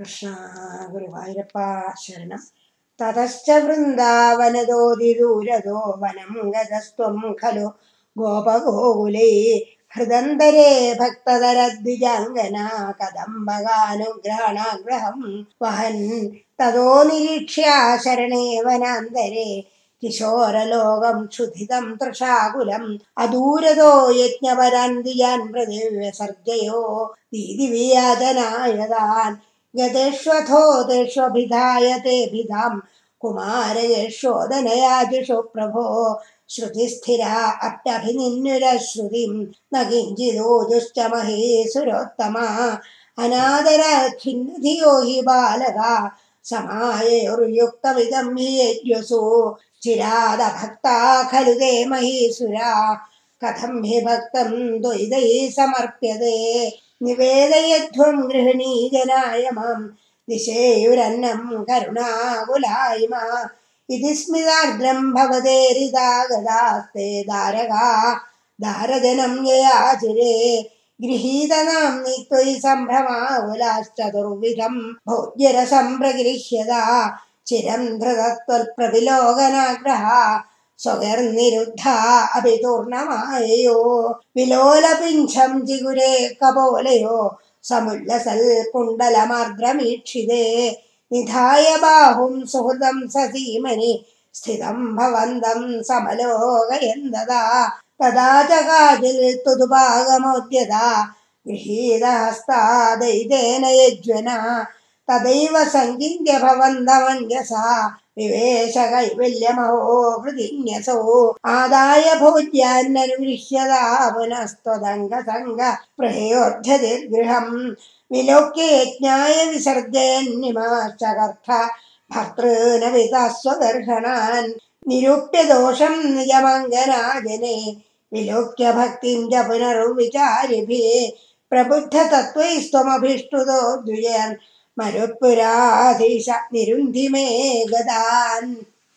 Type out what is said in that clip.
കൃഷ്ണ ഗുരുവായൂരപ്പ ശരണം. തതശ്ച വൃന്ദാവനദോതിദൂരദോ വനം ഗതസ്ത്വം ഖലു ഗോപഗോകുലേ. ഹൃദന്തരേ ഭക്തതരദ്വിജാംഗന കദംബകാനുഗ്രഹണാഗ്രഹം വഹൻ. തതോ നിരീക്ഷ്യ ശരണേ വനാന്തരേ. കിശോരലോകം ക്ഷുധിതം തൃഷാകുലം. അദൂരതോ യജ്ഞപരാൻ യജ്ഞപരാന്തിയാൻ പ്രതിവ്യസർജയോ ദീദിവിയാജനായതാൻ गतेष्वभिधाय ते कुमारश्व प्रभो श्रुतिस्थिरा अत्यभिनिन्युरश्रुतिं न किञ्चिदो दुश्च महेसुरोत्तमा अनादर हि बालका समायेक्तमिदं हि यजसु चिरादभक्ता खलु ते महेसुरा कथं विभक्तं त्वयिदये समर्प्यते। निवेदयध्वं गृहिणी जनाय गृहिणीजनाय निशेयुरन्नं करुणागुलायिमा इति स्मितार्द्रं भवते दारगा। दारजनं ययाचिरे। गृहीतनाम्नि त्वयि सम्भ्रमागुलाश्चतुर्विधं भोज्यरसंप्रगृह्यता चिरं धृतत्वल्प्रविलोकनाग्रहा स्वगर्निरुद्धा अभितूर्णमाययो विलोलपिञ्छं जिगुरे कपोलयो समुल्लसल्कुण्डलमार्द्रमीक्षिते निधाय बाहुं सुहृदं सीमनि स्थितम् भवन्दं समलोकयन्ददा तदा च काजिल् गृहीतहस्तादैतेन यज्वना तदैव सञ्चिन्त्य भवन्तमञ्जसा विवेशकैवल्यमहो भृदिन्यसौ आदाय भग सङ्गृहयोर्धर्गृहम् विलोक्य यज्ञाय विसर्जयन्निमाच कर्था भर्तृ निरूप्य निरुप्यदोषं निजमङ्गनाजने विलोक्य विलोक्यभक्तिं च पुनर्विचारिभिः प्रबुद्धतत्त्वैस्त्वमभिष्टुतो द्विजयन् മരുപ്പുരാധീശ നിരുന്ധിമേ ഗതാൻ